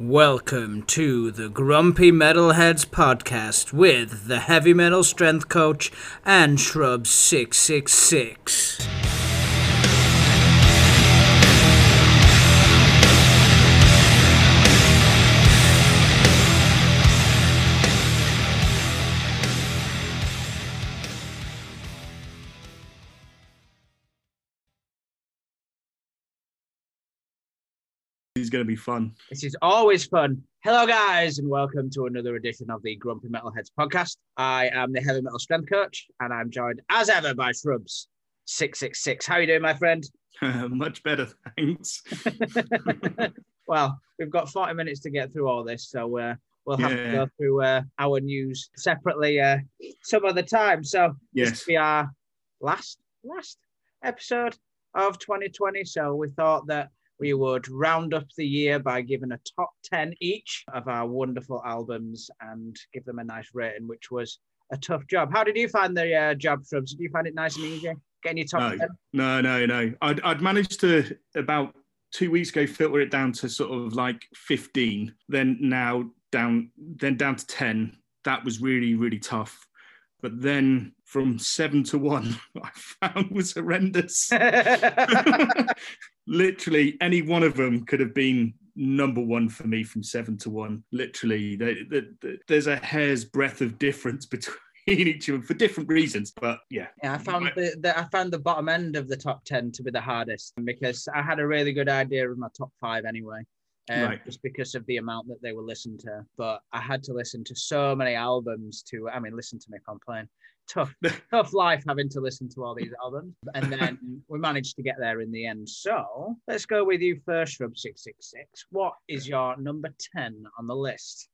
Welcome to the Grumpy Metalheads podcast with the heavy metal strength coach and Shrub 666. Is going to be fun. This is always fun. Hello, guys, and welcome to another edition of the Grumpy Metalheads podcast. I am the heavy metal strength coach, and I'm joined as ever by Shrubs six six six. How you doing, my friend? Much better, thanks. well, we've got forty minutes to get through all this, so uh, we'll have Yeah. to go through uh, our news separately uh, some other time. So this Yes. will be our last last episode of 2020. So we thought that we would round up the year by giving a top 10 each of our wonderful albums and give them a nice rating, which was a tough job. How did you find the uh, job, Shrubs? Did you find it nice and easy getting your top No. 10? No, no, no. I'd, I'd managed to about two weeks ago filter it down to sort of like 15, then now down, then down to 10. That was really, really tough. But then from seven to one, I found was horrendous. Literally, any one of them could have been number one for me from seven to one. Literally, they, they, they- there's a hair's breadth of difference between each of them for different reasons. But yeah, Yeah, I found the, the I found the bottom end of the top ten to be the hardest because I had a really good idea of my top five anyway, um, Right. just because of the amount that they were listened to. But I had to listen to so many albums to. I mean, listen to me complain. Tough, tough life having to listen to all these albums, and then we managed to get there in the end. So let's go with you first, Rub Six Six Six. What is your number ten on the list?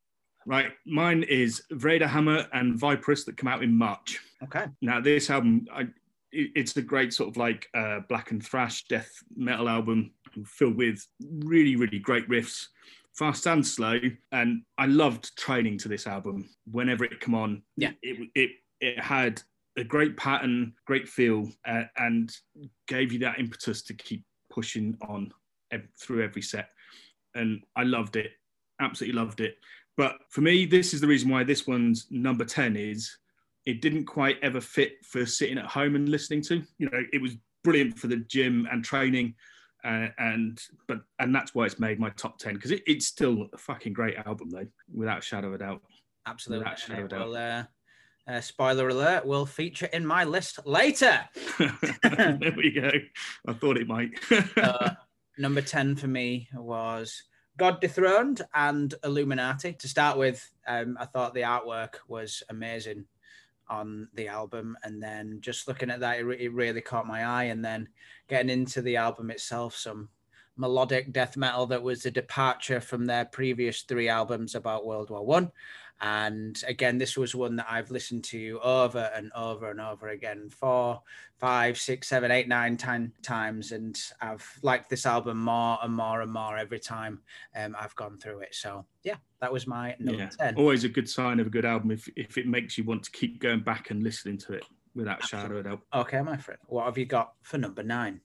Right, mine is Vredehammer and Viperous that come out in March. Okay, Now, this album, I, it's a great sort of like uh, black and thrash death metal album filled with really, really great riffs, fast and slow. And I loved training to this album whenever it come on. Yeah. it it it had a great pattern, great feel, uh, and gave you that impetus to keep pushing on ev- through every set. And I loved it, absolutely loved it. But for me, this is the reason why this one's number 10 is it didn't quite ever fit for sitting at home and listening to. You know, it was brilliant for the gym and training. Uh, and but and that's why it's made my top 10 because it, it's still a fucking great album though without a shadow of a doubt absolutely. Without a shadow of a Well, uh, uh, spoiler alert: will feature in my list later. there we go i thought it might Uh, number 10 for me was God Dethroned and Illuminati. To start with, um, I thought the artwork was amazing on the album. And then just looking at that, it, re- it really caught my eye. And then getting into the album itself, some melodic death metal that was a departure from their previous three albums about World War One. And again, this was one that I've listened to over and over and over again four, five, six, seven, eight, nine, ten times, and I've liked this album more and more and more every time um, I've gone through it. So yeah, that was my number yeah ten. always a good sign of a good album if, if it makes you want to keep going back and listening to it without a shadow of doubt Okay, my friend, what have you got for number nine?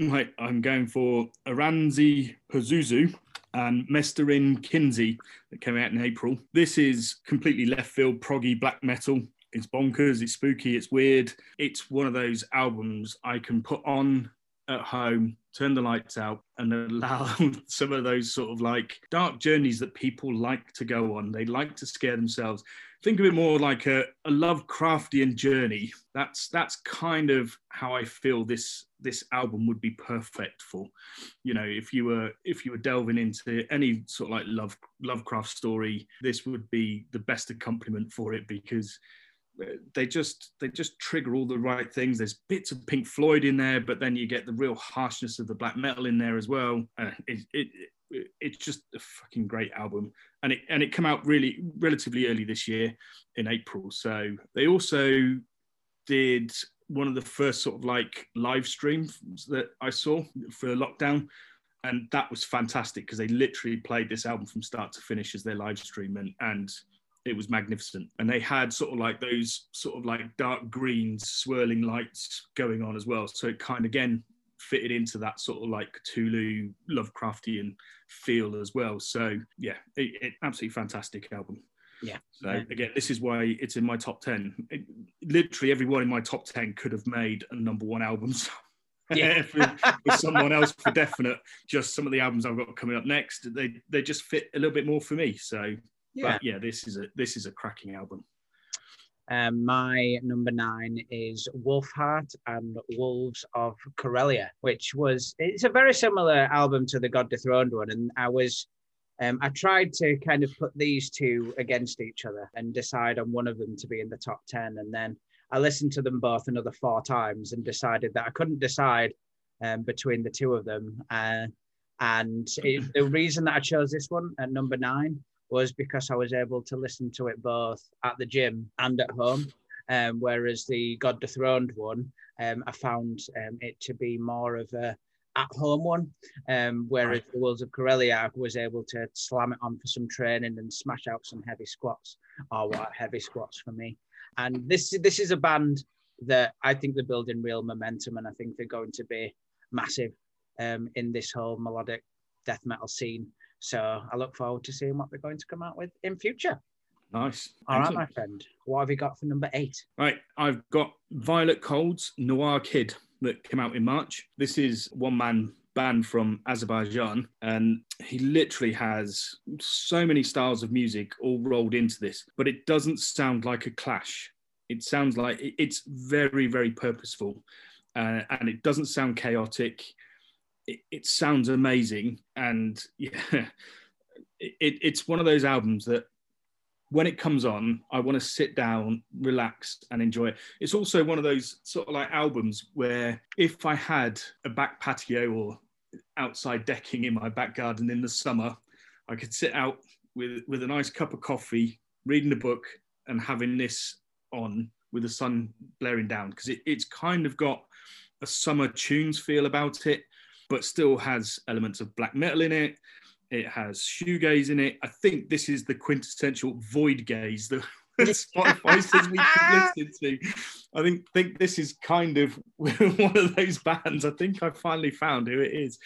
Right, I'm going for Oranssi Pazuzu and Mestarin kynsi that came out in April. This is completely left field proggy black metal. It's bonkers, it's spooky, it's weird. It's one of those albums I can put on at home, turn the lights out, and allow some of those sort of like dark journeys that people like to go on. They like to scare themselves. Think of it more like a, a Lovecraftian journey. That's that's kind of how I feel this this album would be perfect for. You know, if you were if you were delving into any sort of like love Lovecraft story, this would be the best accompaniment for it because uh, they just they just trigger all the right things. There's bits of Pink Floyd in there, but then you get the real harshness of the black metal in there as well. Uh, it, it, it it's just a fucking great album, and it and it came out really relatively early this year in April. So they also did one of the first sort of like live streams that I saw for lockdown. And that was fantastic because they literally played this album from start to finish as their live stream and, and it was magnificent. And they had sort of like those sort of like dark greens swirling lights going on as well. So it kind of again fitted into that sort of like Cthulhu Lovecraftian feel as well. So yeah, it, it absolutely fantastic album. Yeah. So again, this is why it's in my top ten. It- literally, everyone in my top ten could have made a number one album. Yeah. for, for someone else for definite. Just some of the albums I've got coming up next, they they just fit a little bit more for me. So, Yeah. but yeah, this is a this is a cracking album. Um, my number nine is Wolfheart and Wolves of Karelia, which was it's a very similar album to the God Dethroned one, and I was um, I tried to kind of put these two against each other and decide on one of them to be in the top ten, and then I listened to them both another four times and decided that I couldn't decide um, between the two of them. Uh, and it, the reason that I chose this one at number nine was because I was able to listen to it both at the gym and at home. Um, whereas the God Dethroned one, um, I found um, it to be more of a at home one. Um, whereas Right. the Wolves of Karelia, I was able to slam it on for some training and smash out some heavy squats, or what heavy squats for me. And this this is a band that I think they're building real momentum, and I think they're going to be massive um, in this whole melodic death metal scene. So I look forward to seeing what they're going to come out with in future. Nice. All right, my friend. What have you got for number eight? Right, I've got Violet Cold's Noir Kid that came out in March. This is one man band from Azerbaijan, and he literally has so many styles of music all rolled into this, but it doesn't sound like a clash. It sounds like it's very, very purposeful, uh, and it doesn't sound chaotic. It, it sounds amazing, and yeah, it, it's one of those albums that when it comes on, I want to sit down, relax, and enjoy it. It's also one of those sort of like albums where if I had a back patio or outside decking in my back garden in the summer, I could sit out with, with a nice cup of coffee, reading a book, and having this on with the sun blaring down. Because it, it's kind of got a summer tunes feel about it, but still has elements of black metal in it. It has shoegaze in it. I think this is the quintessential void gaze that Spotify says we can listen to. I think think this is kind of one of those bands. I think I finally found who it is.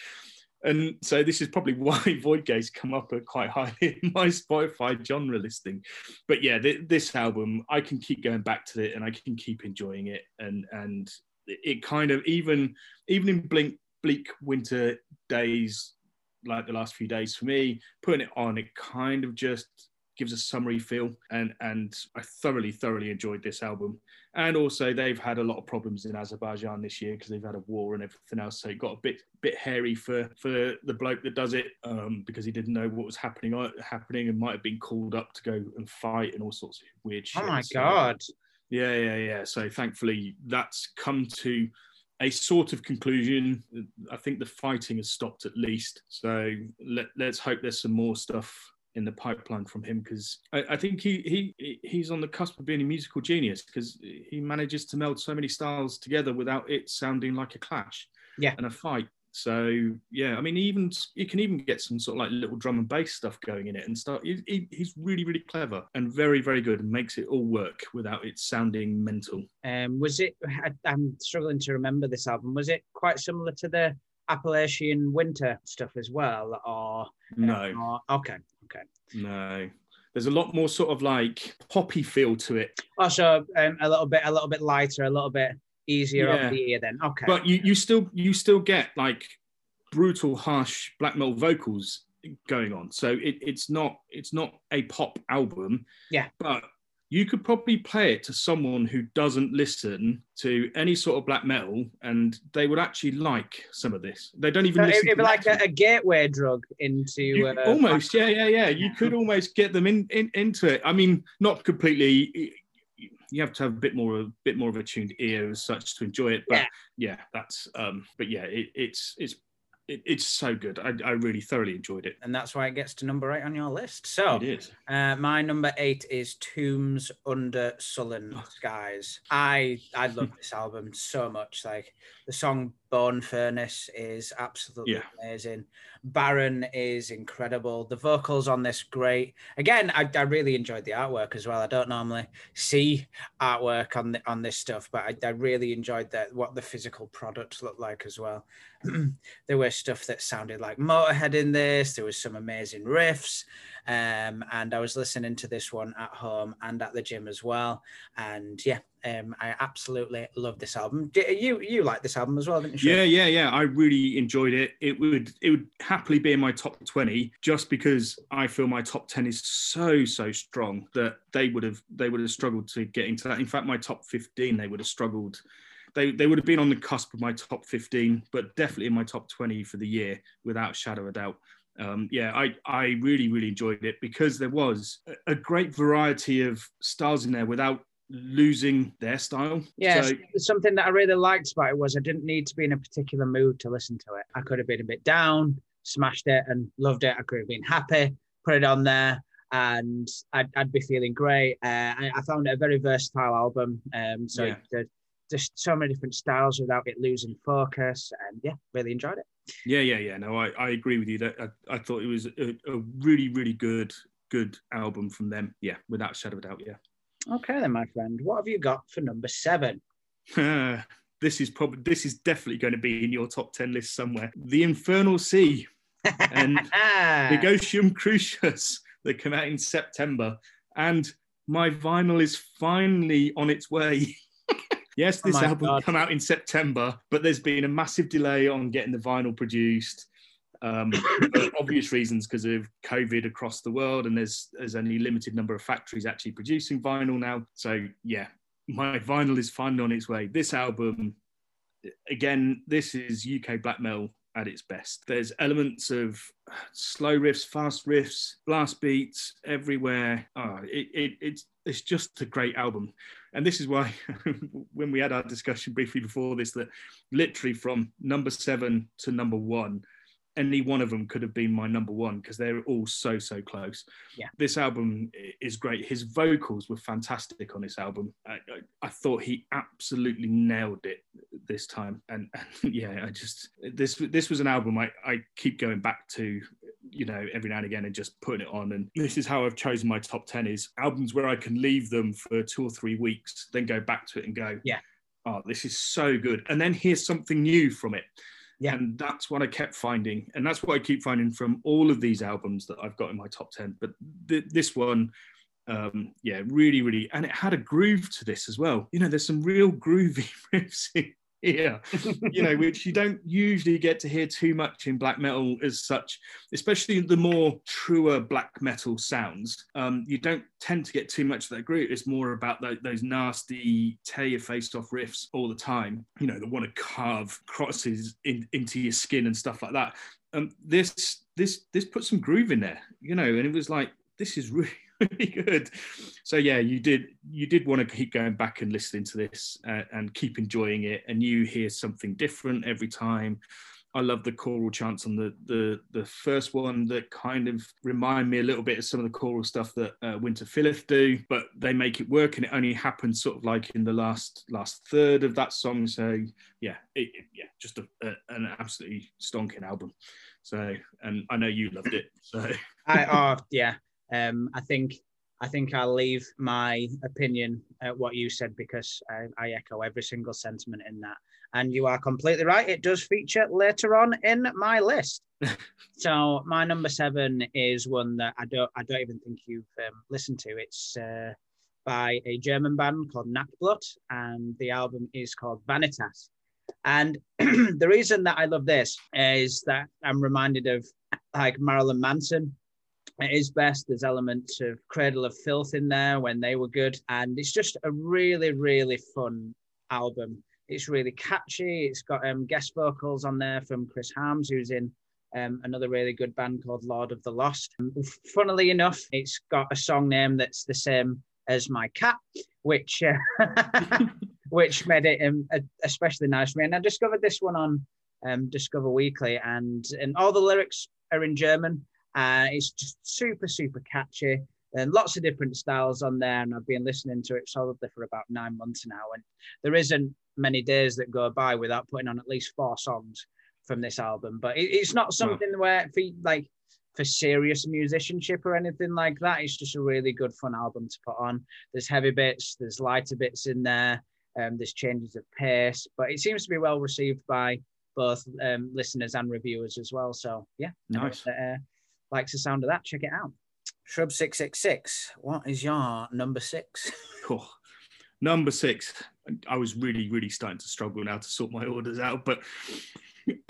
And so this is probably why Void Gaze come up quite high in my Spotify genre listing. But yeah, th- this album, I can keep going back to it and I can keep enjoying it. And and it kind of even even in blink bleak winter days like the last few days for me, putting it on, it kind of just gives a summery feel. And and I thoroughly, thoroughly enjoyed this album. And also they've had a lot of problems in Azerbaijan this year because they've had a war and everything else. So it got a bit bit hairy for for the bloke that does it um, because he didn't know what was happening uh, happening and might have been called up to go and fight and all sorts of weird shit. Oh my So- god! yeah, yeah, yeah. So thankfully, that's come to a sort of conclusion. I think the fighting has stopped at least. So let, let's hope there's some more stuff in the pipeline from him because I, I think he he he's on the cusp of being a musical genius because he manages to meld so many styles together without it sounding like a clash Yeah. and a fight. So yeah, I mean, even you can even get some sort of like little drum and bass stuff going in it and start. He, he- he's really really clever and very very good and makes it all work without it sounding mental. Um, was it? I, I'm struggling to remember this album. Was it quite similar to the Appalachian Winter stuff as well, or No, or- okay, okay. no. There's a lot more sort of like poppy feel to it, Also, um, a little bit, a little bit lighter, a little bit easier Yeah. the ear. Then, okay. but you you still you still get like brutal, harsh black metal vocals going on. So it, it's not it's not a pop album. Yeah. But you could probably play it to someone who doesn't listen to any sort of black metal, and they would actually like some of this. They don't even So listen. it'd be like a, a gateway drug into You- uh, almost, yeah, yeah, yeah. You could almost get them in, in into it. I mean, not completely. You have to have a bit more, a bit more of a tuned ear as such to enjoy it. But Yeah. yeah, that's. um But yeah, it, it's it's it, it's so good. I, I really thoroughly enjoyed it. and that's why it gets to number eight on your list. So, It is. Uh, my number eight is Tombs Under Sullen Skies. I I love this album so much. Like the song Bone Furnace is absolutely Yeah. amazing. Baron is incredible. The vocals on this great. Again, I, I really enjoyed the artwork as well. I don't normally see artwork on the, on this stuff, but I, I really enjoyed that what the physical products looked like as well. there was stuff that sounded like Motorhead in this. There was some amazing riffs, um, and I was listening to this one at home and at the gym as well. And yeah, um, I absolutely love this album. You you like this album as well, didn't you? Yeah, yeah, yeah. I really enjoyed it. It would it would happily be in my top 20 just because I feel my top 10 is so so strong that they would have they would have struggled to get into that. In fact, my top 15 they would have struggled. They, they would have been on the cusp of my top 15, but definitely in my top 20 for the year, without a shadow of a doubt. Um, yeah, I, I really, really enjoyed it because there was a, a great variety of styles in there without losing their style. Yes, So, something that I really liked about it was I didn't need to be in a particular mood to listen to it. I could have been a bit down, smashed it, and loved it. I could have been happy, put it on there, and I'd, I'd be feeling great. Uh, I, I found it a very versatile album. Um, so Yeah. just so many different styles without it losing focus, and yeah, really enjoyed it. Yeah, yeah, yeah. No, I, I agree with you. That I, I thought it was a, a really, really good, good album from them. Yeah, without a shadow of a doubt. Okay, then, my friend, what have you got for number seven? This is probably this is definitely going to be in your top ten list somewhere. The Infernal Sea, And Negotium Crucis, that come out in September, and my vinyl is finally on its way. yes, Oh this my album God. come out in September, but there's been a massive delay on getting the vinyl produced. Um, obvious reasons because of COVID across the world, and there's there's only limited number of factories actually producing vinyl now. So yeah, my vinyl is finally on its way. This album, again, this is UK black metal at its best. There's elements of slow riffs, fast riffs, blast beats everywhere. Oh, it, it, it's it's just a great album, and this is why when we had our discussion briefly before this, that literally from number seven to number one. Any one of them could have been my number one because they're all so so close. Yeah. this album is great. His vocals were fantastic on this album. I, I, I thought he absolutely nailed it this time and, and yeah i just this this was an album I, I keep going back to you know every now and again and just putting it on and this is how i've chosen my top 10 is albums where i can leave them for two or three weeks then go back to it and go Yeah. oh this is so good and then hear something new from it Yeah. and that's what i kept finding. And that's what i keep finding from all of these albums that i've got in my top 10 but th- this one um yeah really really and it had a groove to this as well. You know there's some real groovy riffs in here you know which you don't usually get to hear too much in black metal as such especially the more truer black metal sounds. Um you don't tend to get too much of that groove it's more about tho- those nasty tear your face off riffs all the time you know that want to carve crosses in, into your skin and stuff like that. Um this this this put some groove in there you know and it was like this is really really good. So yeah you did you did want to keep going back and listening to this uh, and keep enjoying it and you hear something different every time. I love the choral chants on the the the first one that kind of remind me a little bit of some of the choral stuff that uh, Winterfylleth do but they make it work and it only happens sort of like in the last last third of that song. So yeah it, yeah just a, a, an absolutely stonking album. So and i know you loved it so. I oh yeah. Um, I think I think I'll leave my opinion at what you said because I, I echo every single sentiment in that. And you are completely right. It does feature later on in my list. so my number seven is one that I don't I don't even think you've um, listened to. It's uh, by a German band called Nachtblut, and the album is called Vanitas. And the reason that I love this is that I'm reminded of like Marilyn Manson at his best. There's elements of Cradle of Filth in there when they were good. And it's just a really, really fun album. It's really catchy. It's got um, guest vocals on there from Chris Harms, who's in um, another really good band called Lord of the Lost. Um, funnily enough, it's got a song name that's the same as my cat, which uh, which made it um, especially nice for me. And I discovered this one on um, Discover Weekly, and and all the lyrics are in German. Uh, it's just super super catchy, and lots of different styles on there. And I've been listening to it solidly for about nine months now. And there isn't many days that go by without putting on at least four songs from this album. But it, it's not something wow. where for like for serious musicianship or anything like that. It's just a really good fun album to put on. There's heavy bits, there's lighter bits in there. Um, there's changes of pace, but it seems to be well received by both um, listeners and reviewers as well. So yeah, nice. Uh, likes the sound of that. Check it out. Shrub six six six. What is your number six? Number six. I was really, really starting to struggle now to sort my orders out, but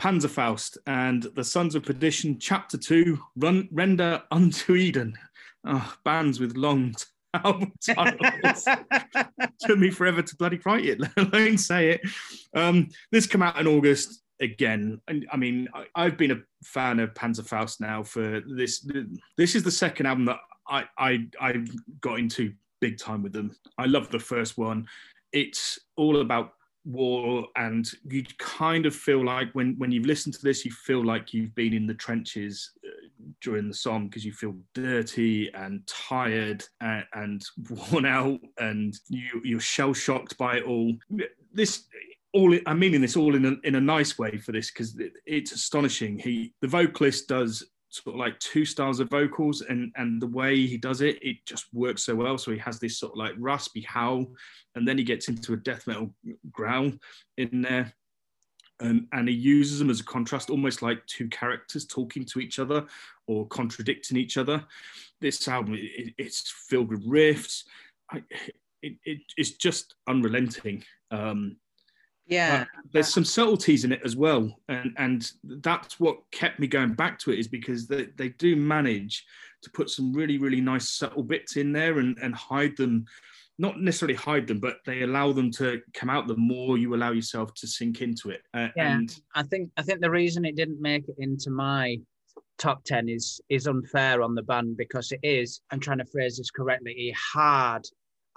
Panzerfaust and the Suns of Perdition, Chapter Two, Run, Render unto Eden. Oh, bands with long album titles. Took me forever to bloody write it, let alone say it. Um, this came out in August again. And I mean, I, have been a fan of Panzerfaust now for this. This is the second album that I, I I got into big time with them. I love the first one. It's all about war and you kind of feel like when when you've listened to this you feel like you've been in the trenches uh, during the song because you feel dirty and tired and, and worn out and you you're shell shocked by it all this all i'm meaning this all in a, in a nice way for this because it, it's astonishing. He the vocalist does sort of like two styles of vocals and and the way he does it it just works so well. So he has this sort of like raspy howl and then he gets into a death metal growl in there. Um, and he uses them as a contrast almost like two characters talking to each other or contradicting each other. This album it, it's filled with riffs. I, it, it, it's just unrelenting. Um, yeah. Uh, there's some subtleties in it as well and and that's what kept me going back to it is because they, they do manage to put some really really nice subtle bits in there and and hide them not necessarily hide them but they allow them to come out the more you allow yourself to sink into it. Uh, yeah. and i think i think the reason it didn't make it into my top 10 is is unfair on the band because it is i'm trying to phrase this correctly a hard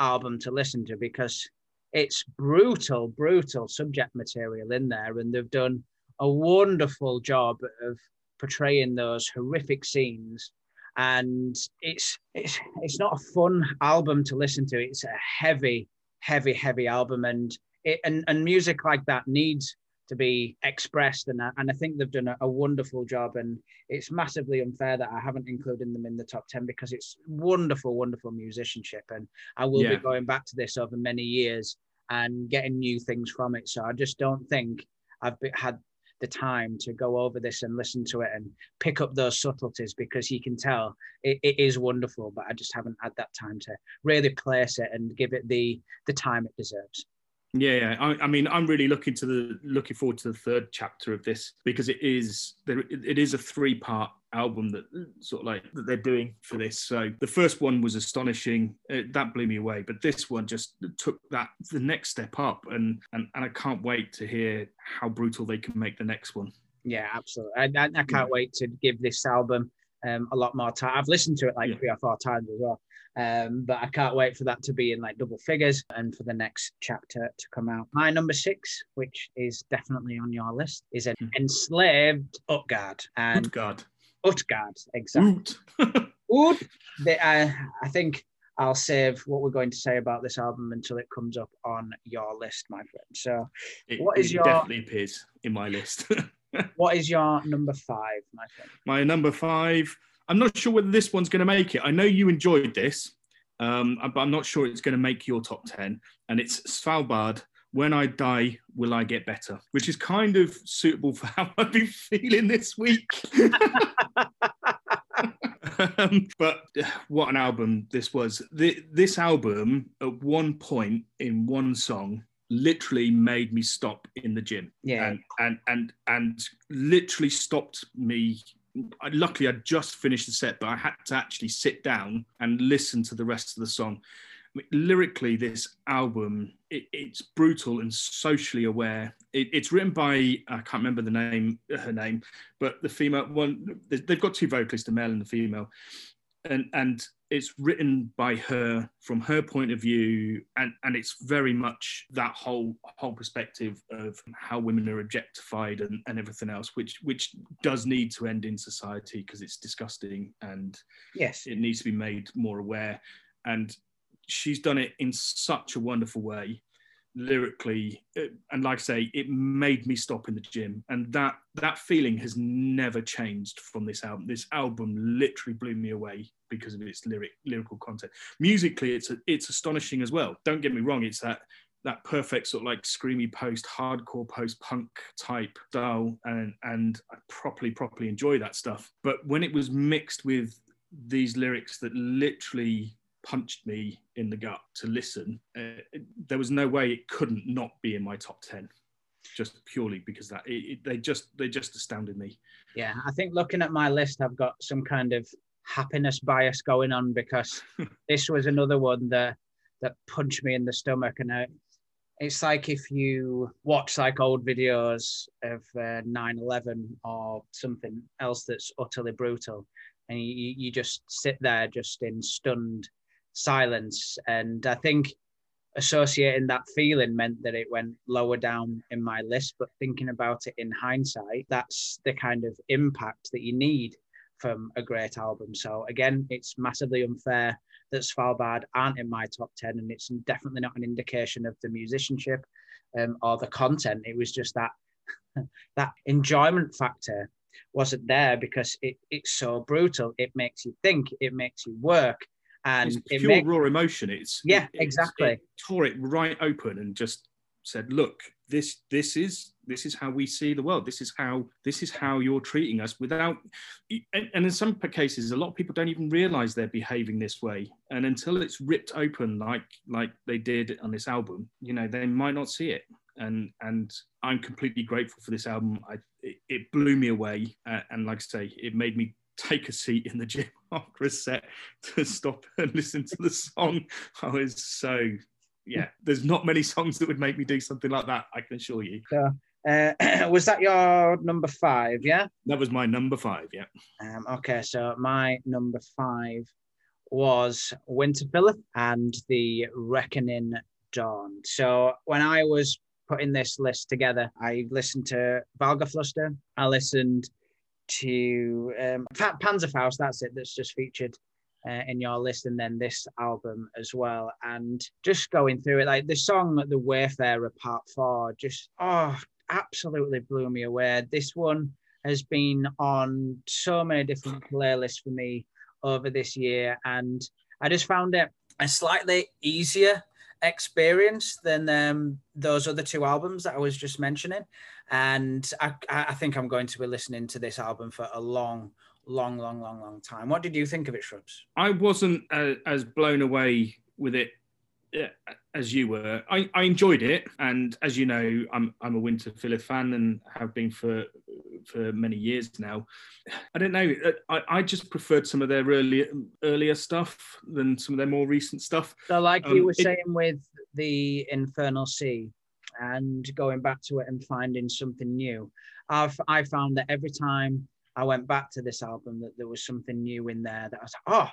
album to listen to because it's brutal, brutal subject material in there, and they've done a wonderful job of portraying those horrific scenes. And it's it's it's not a fun album to listen to. It's a heavy, heavy, heavy album, and it and, and music like that needs to be expressed and I, and I think they've done a, a, wonderful job and it's massively unfair that I haven't included them in the top 10 because it's wonderful wonderful musicianship and I will yeah. be going back to this over many years and getting new things from it so I just don't think I've be, had the time to go over this and listen to it and pick up those subtleties because you can tell it, it is wonderful but I just haven't had that time to really place it and give it the the time it deserves yeah, yeah. I, I, mean, I'm really looking to the looking forward to the third chapter of this because it is there. It is a three part album that sort of like that they're doing for this. So the first one was astonishing. It, that blew me away, but this one just took that the next step up, and and and I can't wait to hear how brutal they can make the next one. Yeah, absolutely. I, I, I can't wait to give this album um, a lot more time. I've listened to it like yeah. three or four times as well. Um, but I can't wait for that to be in like double figures and for the next chapter to come out. My number six, which is definitely on your list, is an mm. enslaved Utgard. And Utgard. Utgard, exactly. Ut. the, uh, I think I'll save what we're going to say about this album until it comes up on your list, my friend. So, it, what is your definitely appears in my list. what is your number five, my friend? My number five I'm not sure whether this one's going to make it. I know you enjoyed this, um, but I'm not sure it's going to make your top 10. And it's Svalbard. When I die, will I get better? Which is kind of suitable for how I've been feeling this week. um, but what an album this was. This album, at one point in one song, literally made me stop in the gym. Yeah. And and and, and literally stopped me I, luckily I'd just finished the set, but I had to actually sit down and listen to the rest of the song. I mean, lyrically, this album it, it's brutal and socially aware. It, it's written by I can't remember the name uh, her name, but the female one. They've got two vocalists, the male and the female, and and it's written by her from her point of view and and it's very much that whole whole perspective of how women are objectified and, and everything else which which does need to end in society because it's disgusting and yes. it needs to be made more aware. And she's done it in such a wonderful way lyrically and like i say it made me stop in the gym. And that that feeling has never changed from this album. This album literally blew me away because of its lyric lyrical content. Musically it's it's astonishing as well. Don't get me wrong it's that that perfect sort of like screamy post hardcore post punk type style and and i properly properly enjoy that stuff. But when it was mixed with these lyrics that literally punched me in the gut to listen. Uh, there was no way it couldn't not be in my top ten, just purely because that it, it, they just they just astounded me. Yeah, I think looking at my list, I've got some kind of happiness bias going on because this was another one that that punched me in the stomach, and I, it's like if you watch like old videos of uh, 9-11 or something else that's utterly brutal and you, you just sit there just in stunned silence. And I think associating that feeling meant that it went lower down in my list. But thinking about it in hindsight, that's the kind of impact that you need from a great album. So again, it's massively unfair that Svalbard aren't in my top 10, and it's definitely not an indication of the musicianship um, or the content. It was just that that enjoyment factor wasn't there because it, it's so brutal. It makes you think, it makes you work and it's it pure makes, raw emotion. It's yeah, exactly. It tore it right open and just said, "Look, this this is this is how we see the world. This is how this is how you're treating us." Without, and, and in some cases, a lot of people don't even realize they're behaving this way, and until it's ripped open, like like they did on this album, you know, they might not see it. And and I'm completely grateful for this album. I it, it blew me away, uh, and like I say, it made me take a seat in the gym after a set to stop and listen to the song. I was so, yeah, there's not many songs that would make me do something like that, I can assure you. So, uh, was that your number five? Yeah. That was my number five. Yeah. Um, okay, so my number five was Winterfylleth and the Reckoning Dawn. So when I was putting this list together, I listened to Valgerflüster. I listened to um, Panzerfaust. That's it. That's just featured uh, in your list, and then this album as well. And just going through it, like the song "The Wayfarer" Part Four, just oh, absolutely blew me away. This one has been on so many different playlists for me over this year, and I just found it a slightly easier experience than um, those other two albums that I was just mentioning and I, I think I'm going to be listening to this album for a long, long, long, long, long time. What did you think of it, Shrubs? I wasn't uh, as blown away with it uh, as you were. I, I enjoyed it, and as you know, I'm I'm a Winterfylleth fan and have been for for many years now. I don't know. Uh, I, I just preferred some of their earlier earlier stuff than some of their more recent stuff. So, like um, you were it, saying with the Infernal Sea, and going back to it and finding something new. I've I found that every time I went back to this album that there was something new in there that I was like, oh,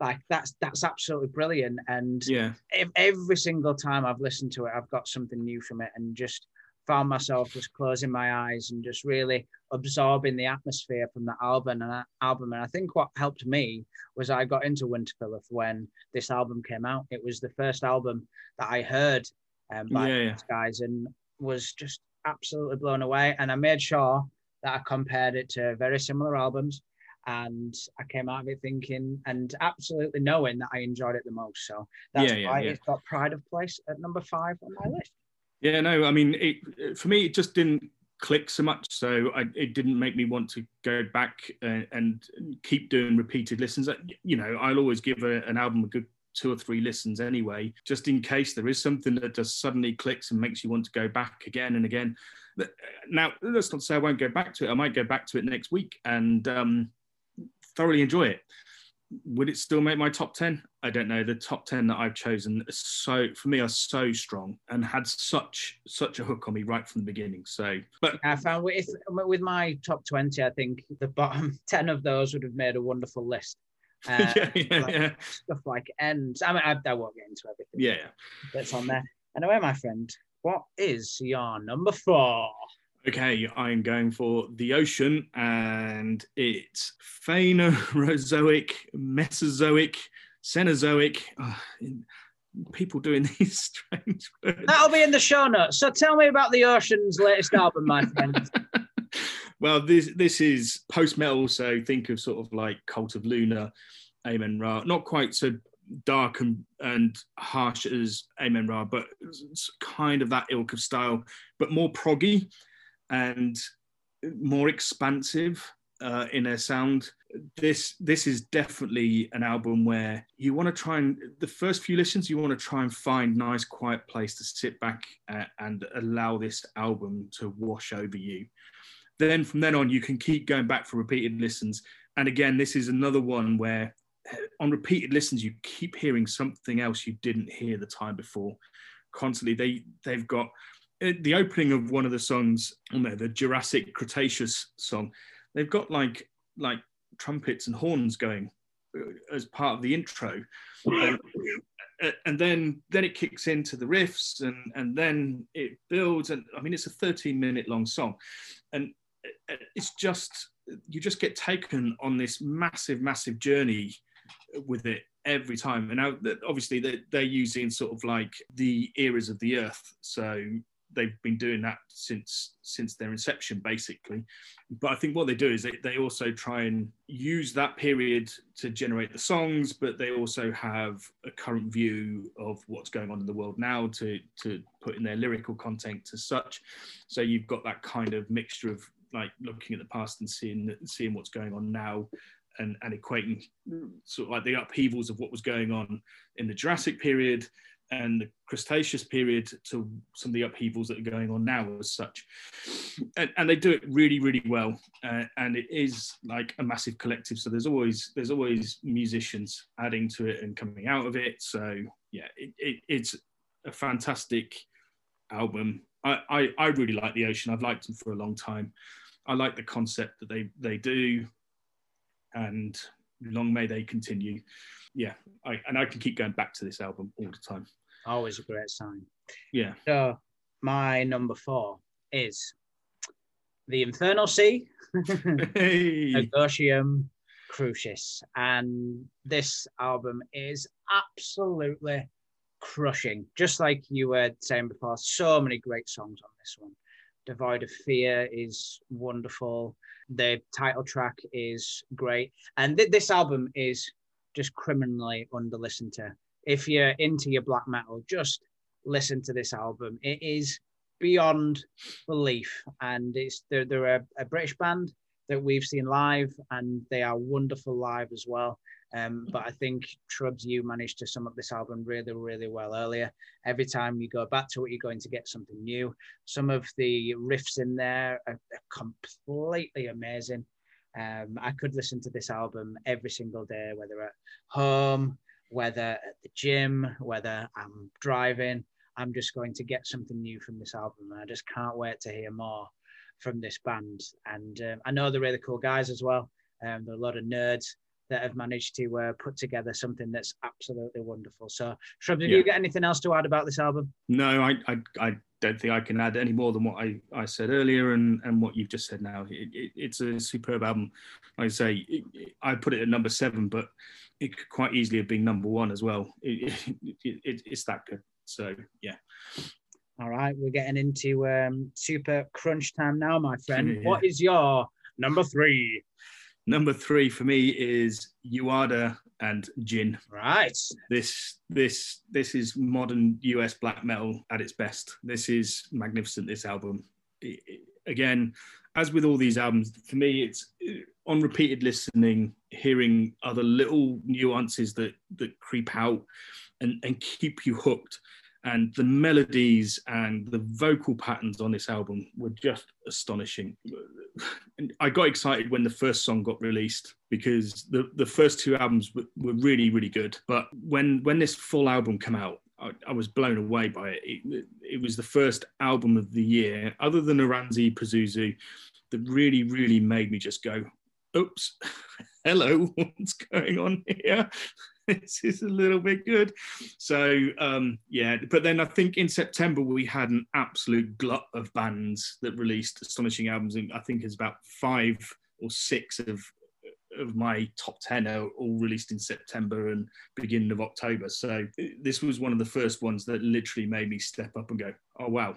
like that's that's absolutely brilliant. And yeah, every single time I've listened to it, I've got something new from it, and just found myself just closing my eyes and just really absorbing the atmosphere from the album and that album. And I think what helped me was I got into Winterfylleth when this album came out. It was the first album that I heard um, by yeah, yeah. guys and was just absolutely blown away. And I made sure that I compared it to very similar albums. And I came out of it thinking and absolutely knowing that I enjoyed it the most. So that's yeah, why it's got pride of place at number five on my list. Yeah, no, I mean, it, for me, it just didn't click so much. So I, it didn't make me want to go back and, and, keep doing repeated listens. You know, I'll always give a, an album a good two or three listens anyway, just in case there is something that just suddenly clicks and makes you want to go back again and again. Now, let's not say I won't go back to it. I might go back to it next week and um, thoroughly enjoy it. Would it still make my top 10? I don't know. The top 10 that I've chosen so for me are so strong and had such such a hook on me right from the beginning. So but I found with with my top 20, I think the bottom 10 of those would have made a wonderful list. Uh, yeah, yeah, like, yeah. Stuff like ends. I mean, I, I, won't get into everything. Yeah, yeah. That's on there. Anyway, my friend, what is your number four? Okay, I'm going for the ocean, and it's Phanerozoic, Mesozoic, Cenozoic. Uh, people doing these strange words. That'll be in the show notes. So tell me about the Ocean's latest album, my friend. well, this this is post metal, so think of sort of like Cult of Luna, Amenra. Not quite so dark and, and harsh as Amenra, but it's kind of that ilk of style, but more proggy and more expansive uh, in their sound. This this is definitely an album where you want to try and the first few listens you want to try and find nice quiet place to sit back uh, and allow this album to wash over you. Then from then on you can keep going back for repeated listens. And again, this is another one where on repeated listens you keep hearing something else you didn't hear the time before. Constantly, they they've got uh, the opening of one of the songs on there, the Jurassic Cretaceous song, they've got like like trumpets and horns going uh, as part of the intro. Um, and then then it kicks into the riffs and and then it builds and I mean it's a 13 minute long song and it's just you just get taken on this massive massive journey with it every time. And now obviously they're, using sort of like the eras of the earth. So they've been doing that since since their inception basically. But i think what they do is they, they also try and use that period to generate the songs but they also have a current view of what's going on in the world now to to put in their lyrical content as such. So you've got that kind of mixture of like looking at the past and seeing seeing what's going on now and, and equating sort of like the upheavals of what was going on in the Jurassic period and the Cretaceous period to some of the upheavals that are going on now as such. And, and they do it really, really well. Uh, and it is like a massive collective. So there's always there's always musicians adding to it and coming out of it. So yeah, it, it, it's a fantastic album. I, I, I really like the ocean. I've liked them for a long time. I like the concept that they they do, and long may they continue. Yeah, I, and I can keep going back to this album all the time. Always a great sign. Yeah. So my number four is the Infernal Sea, hey. Negotium Crucis. And this album is absolutely crushing. Just like you were saying before, so many great songs on this one. Devoid of Fear is wonderful. The title track is great. And th- this album is just criminally under listened to if you're into your black metal, just listen to this album. It is beyond belief, and it's they're, they're a, a British band that we've seen live, and they are wonderful live as well. Um, but I think Shrubs, you managed to sum up this album really, really well earlier. Every time you go back to it, you're going to get something new. Some of the riffs in there are, are completely amazing. Um, I could listen to this album every single day, whether at home, whether at the gym, whether I'm driving, I'm just going to get something new from this album. And I just can't wait to hear more from this band. And um, I know they're really cool guys as well. Um, there are a lot of nerds that have managed to uh, put together something that's absolutely wonderful. So, Shrub, did yeah. you get anything else to add about this album? No, I, I, I, don't think I can add any more than what I, I said earlier and, and what you've just said now. It, it, it's a superb album. Like I say, it, I put it at number seven, but it could quite easily have been number one as well. it's that good. So, yeah. All right, we're getting into um, super crunch time now, my friend. Yeah. What is your number three? Number three for me is Uada and Djinn. Right. This this this is modern US black metal at its best. This is magnificent. This album, it, it, again, as with all these albums, for me, it's uh, on repeated listening, hearing other little nuances that that creep out and and keep you hooked and the melodies and the vocal patterns on this album were just astonishing. And I got excited when the first song got released because the, the first two albums were, were really, really good. But when when this full album came out, I, I was blown away by it. it. it. was the first album of the year, other than Oranssi Pazuzu, that really, really made me just go, oops, hello, what's going on here? this is a little bit good. So um, yeah, but then I think in September we had an absolute glut of bands that released astonishing albums, and I think it's about five or six of of my top 10 are all released in September and beginning of October. So this was one of the first ones that literally made me step up and go, oh, wow,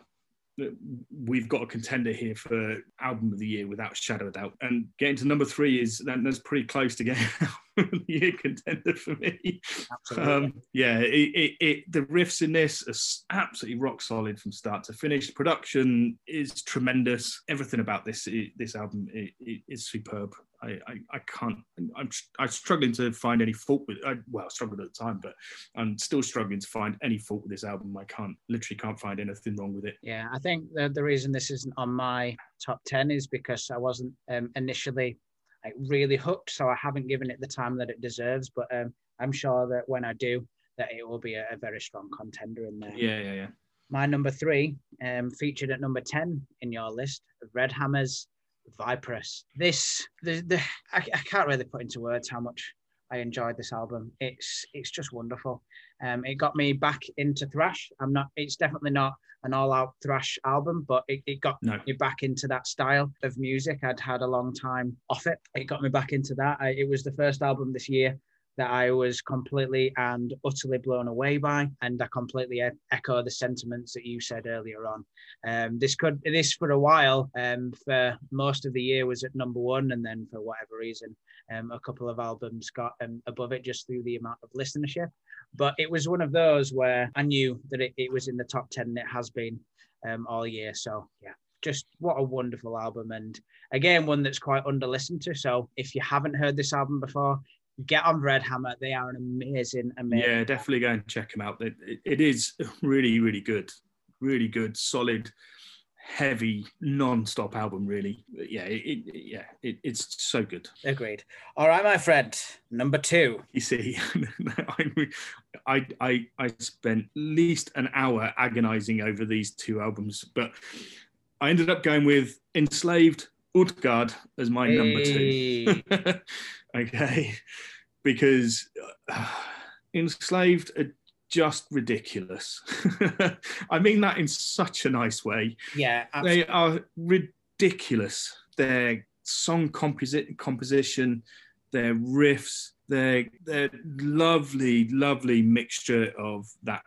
we've got a contender here for album of the year without a shadow of doubt. And getting to number three is that's pretty close to getting the year contender for me. Um, yeah, it, it, it, the riffs in this are absolutely rock solid from start to finish. Production is tremendous. Everything about this this album is superb. I, I, I, can't. I'm I'm struggling to find any fault with. I, well, I struggled at the time, but I'm still struggling to find any fault with this album. I can't literally can't find anything wrong with it. Yeah, I think the, the reason this isn't on my top ten is because I wasn't um, initially like really hooked, so I haven't given it the time that it deserves. But um, I'm sure that when I do, that it will be a, a very strong contender in there. Yeah, yeah, yeah. My number three, um, featured at number ten in your list, of Vredehammer's Viperous. This, the, the I, I can't really put into words how much I enjoyed this album. It's it's just wonderful. Um, it got me back into thrash. I'm not. It's definitely not an all-out thrash album, but it, it got no. me back into that style of music. I'd had a long time off it. It got me back into that. I, it was the first album this year that I was completely and utterly blown away by, and I completely echo the sentiments that you said earlier on. Um, this could this for a while, um, for most of the year was at number one, and then for whatever reason, um, a couple of albums got um, above it just through the amount of listenership. But it was one of those where I knew that it, it was in the top ten, and it has been um, all year. So yeah, just what a wonderful album and again one that's quite under listened to so if you haven't heard this album before get on Vredehammer. They are an amazing, amazing. Yeah, definitely go and check them out. It, it, it is really, really good, really good, solid, heavy, non-stop album. Really, yeah, it, yeah, it's so good. Agreed. All right, my friend, number two. You see, I, I, I spent at least an hour agonizing over these two albums, but I ended up going with Enslaved Utgard as my hey. number two. okay, because uh, enslaved are just ridiculous. I mean that in such a nice way. Yeah, absolutely. they are ridiculous. Their song composi- composition, their riffs, their their lovely, lovely mixture of that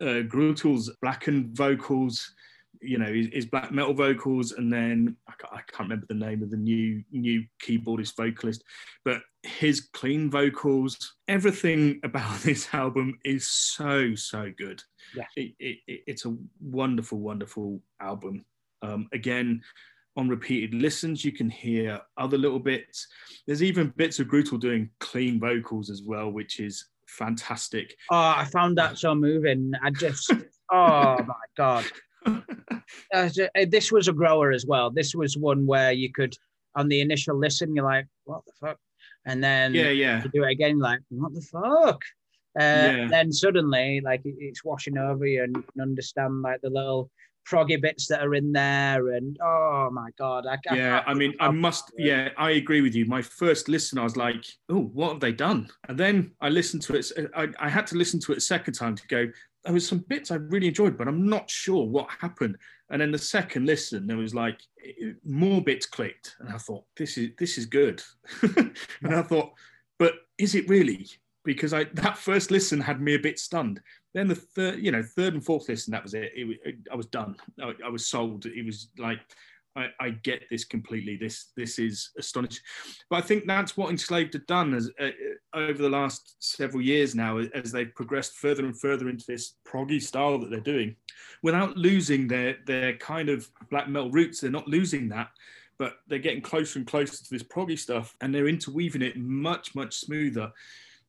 uh, Grutle's blackened vocals you know his, his, black metal vocals and then I can't, I can't, remember the name of the new new keyboardist vocalist but his clean vocals everything about this album is so so good. Yeah. It, it, it's a wonderful wonderful album. Um, again on repeated listens you can hear other little bits. There's even bits of Grutle doing clean vocals as well which is fantastic. Oh i found that so moving. I just oh my god uh, this was a grower as well. This was one where you could, on the initial listen, you're like, "What the fuck," and then yeah, yeah, you do it again, like, "What the fuck." Uh, yeah. Then suddenly, like, it's washing over you, and you can understand like the little proggy bits that are in there, and oh my god, I, I yeah, I mean, I must, yeah, I agree with you. My first listen, I was like, "Oh, what have they done?" And then I listened to it. I, I had to listen to it a second time to go, there was some bits I really enjoyed, but I'm not sure what happened. And then the second listen, there was like more bits clicked, and I thought this is this is good. and I thought, but is it really? Because I that first listen had me a bit stunned. Then the third, you know, third and fourth listen, that was it. it, it I was done. I, I was sold. It was like I, I, get this completely. This this is astonishing, but I think that's what Enslaved have done as uh, over the last several years now, as they've progressed further and further into this proggy style that they're doing, without losing their their kind of black metal roots. They're not losing that, but they're getting closer and closer to this proggy stuff, and they're interweaving it much much smoother.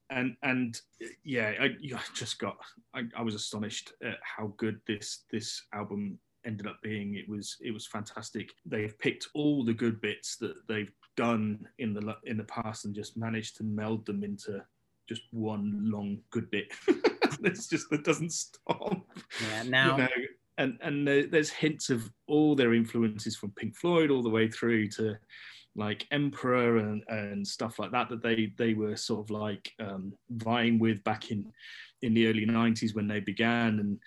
And and yeah, I, I just got I, I was astonished at how good this this album ended up being. It was it was fantastic. They've picked all the good bits that they've done in the in the past and just managed to meld them into just one long good bit. it's just that doesn't stop. Yeah, now. You know, and and there's hints of all their influences from Pink Floyd all the way through to like Emperor and, and stuff like that that they they were sort of like um, vying with back in in the early 90s when they began and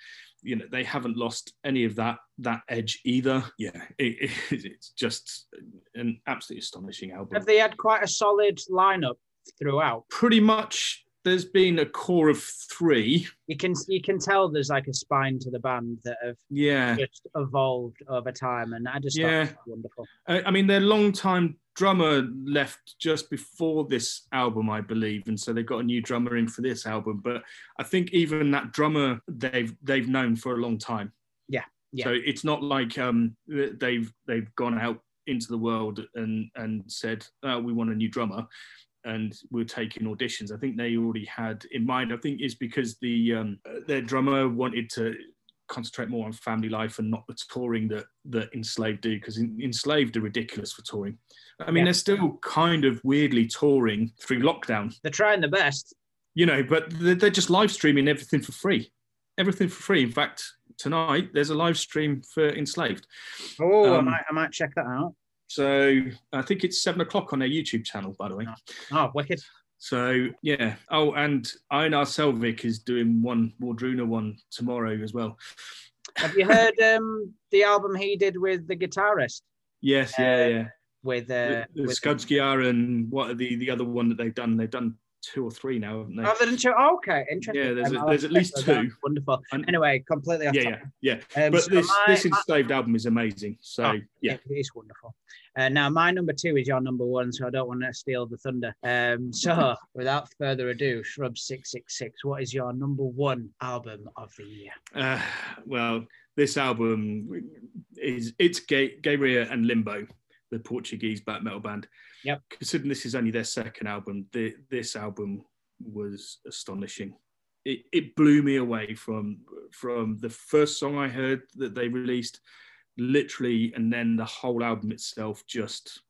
you know they haven't lost any of that that edge either. Yeah, it, it, it's just an absolutely astonishing album. Have they had quite a solid lineup throughout? Pretty much there's been a core of three. You can you can tell there's like a spine to the band that have yeah just evolved over time, and I just yeah wonderful. I mean, their long time drummer left just before this album, I believe, and so they've got a new drummer in for this album. But I think even that drummer they've they've known for a long time. Yeah, yeah. So it's not like um, they've they've gone out into the world and and said oh, we want a new drummer and were taking auditions. I think they already had in mind. I think is because the um, their drummer wanted to concentrate more on family life and not the touring that that enslaved do because enslaved are ridiculous for touring. I mean yeah. they're still kind of weirdly touring through lockdown. They're trying the best. You know but they're, they're just live streaming everything for free. Everything for free. In fact tonight there's a live stream for enslaved. Oh um, I, might, I might check that out so I think it's seven o'clock on their YouTube channel, by the way. Oh, wicked. So yeah. Oh, and Einar Selvik is doing one Wardruna one tomorrow as well. Have you heard um, the album he did with the guitarist? Yes, yeah, uh, yeah. With uh, with, with and what are the the other one that they've done? They've done two or three now, haven't they? Oh, they two. Oh, okay, interesting. Yeah, there's, a, there's at least two. Wonderful. And, anyway, completely. yeah, yeah, yeah. Um, but so this my, this enslaved album is amazing. So oh, yeah, it is wonderful. Uh, now, my number two is your number one, so I don't want to steal the thunder. Um, so, without further ado, Shrub Six Six Six, what is your number one album of the year? Uh, well, this album is it's Gaerea and Limbo the Portuguese black metal band. Yep. Considering this is only their second album, the, this album was astonishing. It, it blew me away from from the first song I heard that they released, literally, and then the whole album itself just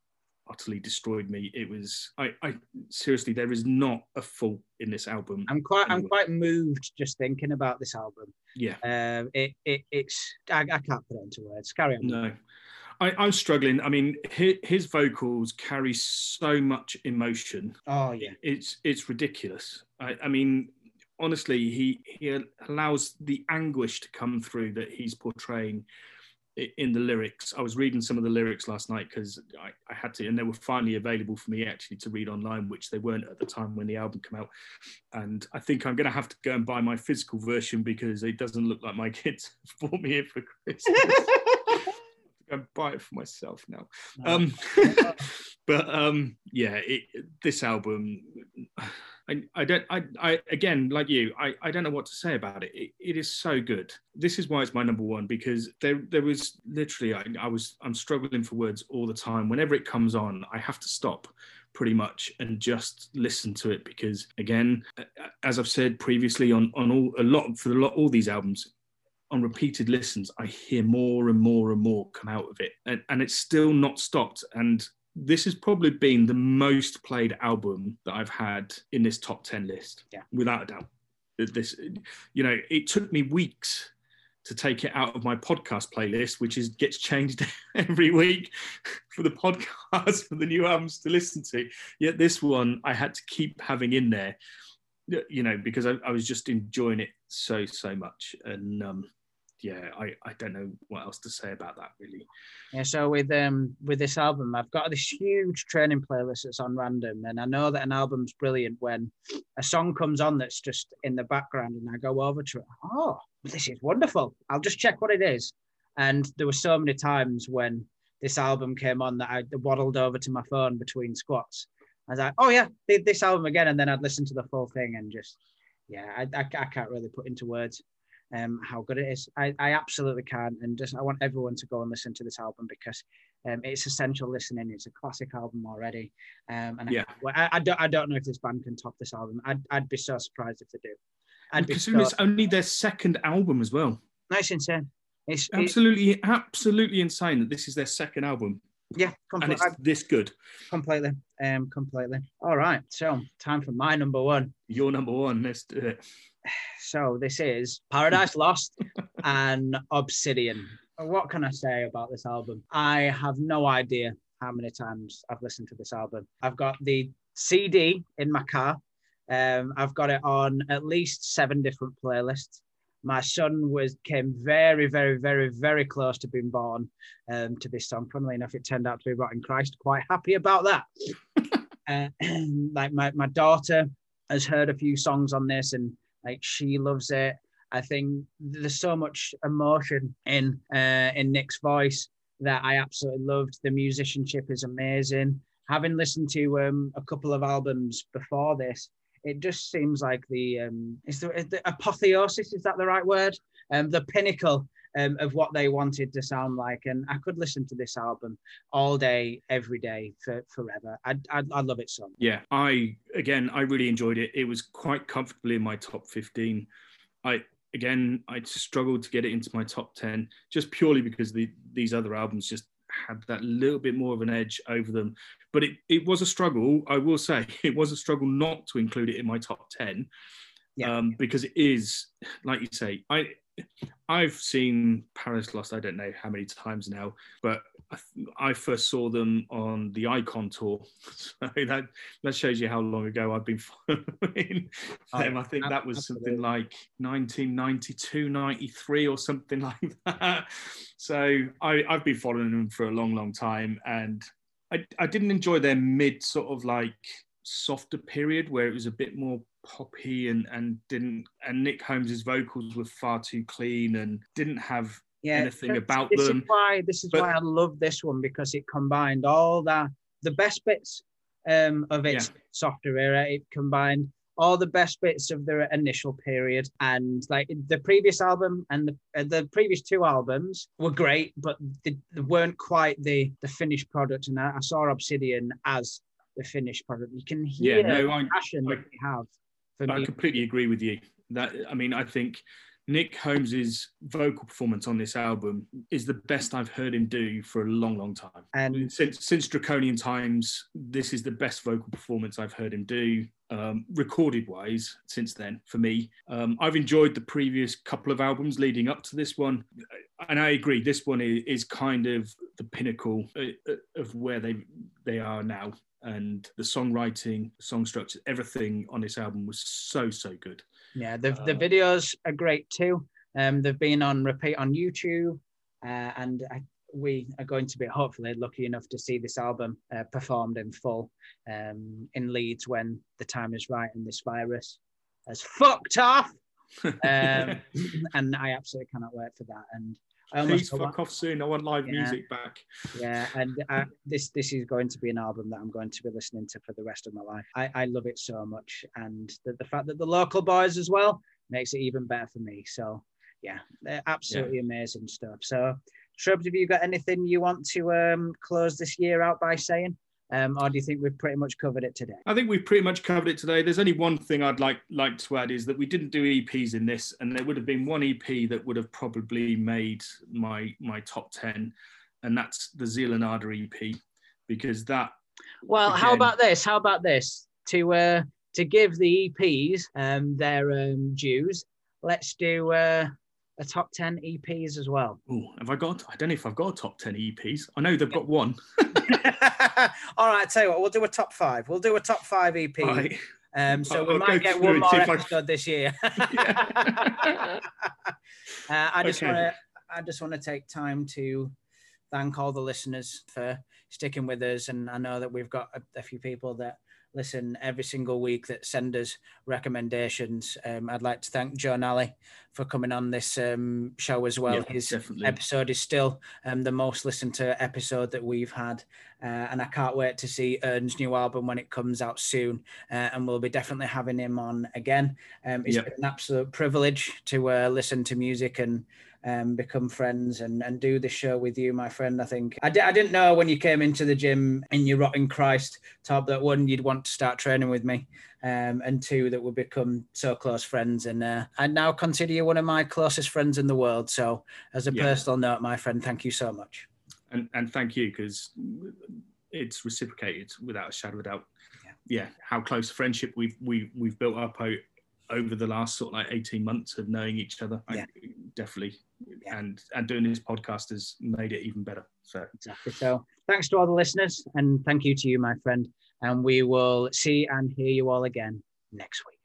utterly destroyed me. It was I, I seriously there is not a fault in this album. I'm quite I'm quite moved just thinking about this album. Yeah. Um it, it it's I, I can't put it into words. Carry on. No. I, am struggling. I mean, his, his, vocals carry so much emotion. Oh yeah, it's it's ridiculous. I, I, mean, honestly, he he allows the anguish to come through that he's portraying in the lyrics. I was reading some of the lyrics last night because I, I, had to, and they were finally available for me actually to read online, which they weren't at the time when the album came out. And I think I'm going to have to go and buy my physical version because it doesn't look like my kids bought me it for Christmas. go buy it for myself now. No. Um, but um, yeah, it, this album, I, I don't, I, I, again, like you, I, I don't know what to say about it. it. It is so good. This is why it's my number one because there, there was literally, I, I was, I'm struggling for words all the time. Whenever it comes on, I have to stop pretty much and just listen to it because again as i've said previously on on all a lot for a lot all these albums on repeated listens, I hear more and more and more come out of it, and, and it's still not stopped. And this has probably been the most played album that I've had in this top 10 list, yeah. without a doubt. This, you know, it took me weeks to take it out of my podcast playlist, which is gets changed every week for the podcast for the new albums to listen to. Yet this one I had to keep having in there, you know, because I, I was just enjoying it so so much, and um, yeah, I, I don't know what else to say about that really. Yeah, so with um with this album, I've got this huge training playlist that's on random, and I know that an album's brilliant when a song comes on that's just in the background, and I go over to it. Oh, this is wonderful! I'll just check what it is. And there were so many times when this album came on that I waddled over to my phone between squats. I was like, oh yeah, this album again, and then I'd listen to the full thing and just yeah, I, I, I can't really put into words um, how good it is. I, I absolutely can, and just I want everyone to go and listen to this album because um, it's essential listening. It's a classic album already, um, and yeah, I, I, don't I don't know if this band can top this album. I'd, I'd be so surprised if they do. I'd because so... it's only their second album as well. Nice That's insane. It's absolutely absolutely insane that this is their second album. Yeah, completely. and it's this good. Completely, um, completely. All right, so time for my number one. Your number one. Let's do it. So this is Paradise Lost and Obsidian. What can I say about this album? I have no idea how many times I've listened to this album. I've got the CD in my car. Um, I've got it on at least seven different playlists. my son was came very, very, very, very close to being born um, to this song. Funnily enough, it turned out to be Rotting Christ. Quite happy about that. uh, like my, my daughter has heard a few songs on this and like she loves it. I think there's so much emotion in uh, in Nick's voice that I absolutely loved. The musicianship is amazing. Having listened to um, a couple of albums before this, it just seems like the um, is the, the apotheosis is that the right word? Um, the pinnacle um, of what they wanted to sound like, and I could listen to this album all day, every day, for forever. I I, I love it so. Much. Yeah, I again, I really enjoyed it. It was quite comfortably in my top fifteen. I again, I struggled to get it into my top 10 just purely because the, these other albums just had that little bit more of an edge over them. But it, it was a struggle, I will say, it was a struggle not to include it in my top 10 yeah. um, because it is, like you say, I I've seen Paradise Lost. I don't know how many times now, but I, I first saw them on the Icon tour. So that that shows you how long ago I've been following oh, them. I think that was something like 1992, 93 or something like that. So I, I've been following them for a long, long time, and I, I didn't enjoy their mid sort of like softer period where it was a bit more poppy and and didn't and Nick Holmes's vocals were far too clean and didn't have yeah, anything about this them. Is why this is but, why I love this one because it combined all that the best bits um, of its yeah. softer era. It combined all the best bits of the initial period and like the previous album and the, uh, the previous two albums were great but they, they weren't quite the the finished product and I, I, saw obsidian as the finished product you can hear yeah, no, the I, passion I, that they have I completely agree with you. That I mean, I think Nick Holmes's vocal performance on this album is the best I've heard him do for a long, long time. And since since Draconian Times, this is the best vocal performance I've heard him do, um, recorded wise. Since then, for me, um, I've enjoyed the previous couple of albums leading up to this one, and I agree. This one is, is kind of the pinnacle uh, uh, of where they they are now and the songwriting, song structure, everything on this album was so so good. Yeah, the the uh, videos are great too. Um, they've been on repeat on YouTube, uh, and I, we are going to be hopefully lucky enough to see this album uh, performed in full um, in Leeds when the time is right and this virus has fucked off. um, and I absolutely cannot wait for that. And I Please fuck off soon. I want live yeah. music back. Yeah, and uh, this this is going to be an album that I'm going to be listening to for the rest of my life. I, I love it so much, and the, the fact that the local boys as well makes it even better for me. So yeah, they're absolutely yeah. amazing stuff. So Shrubs, have you got anything you want to um, close this year out by saying? Um, or do you think we've pretty much covered it today? I think we've pretty much covered it today. There's only one thing I'd like like to add is that we didn't do EPs in this, and there would have been one EP that would have probably made my my top ten, and that's the Zeal & Ardor EP, because that. Well, again, how about this? How about this? To uh, to give the EPs um, their um, dues, let's do uh, a top 10 EPs as well. Oh, have I got? I don't know if I've got a top 10 EPs. I know they've got one. All right, I tell you what, we'll do a top five. We'll do a top five EP. Right. Um, so I'll, we might get one more episode I... this year. uh, I just okay. want to. I just want to take time to thank all the listeners for sticking with us, and I know that we've got a, a few people that listen every single week that send us recommendations. Um, I'd like to thank John Nally for coming on this um, show as well. Yeah, His definitely. episode is still um, the most listened to episode that we've had. Uh, and I can't wait to see Ern's new album when it comes out soon. Uh, and we'll be definitely having him on again. Um, it's yep. been an absolute privilege to uh, listen to music and um, become friends and, and do the show with you, my friend. I think I didn't know when you came into the gym in your rotting Christ top that one you'd want to start training with me, um, and two that we'd become so close friends. And uh, I now consider you one of my closest friends in the world. So, as a yeah. personal note, my friend, thank you so much. And and thank you because it's reciprocated without a shadow of doubt. Yeah. yeah, how close friendship we've we we've built up over the last sort of like 18 months of knowing each other. Yeah. I, definitely yeah. and and doing this podcast has made it even better. So exactly. So thanks to all the listeners, and thank you to you, my friend. And we will see and hear you all again next week.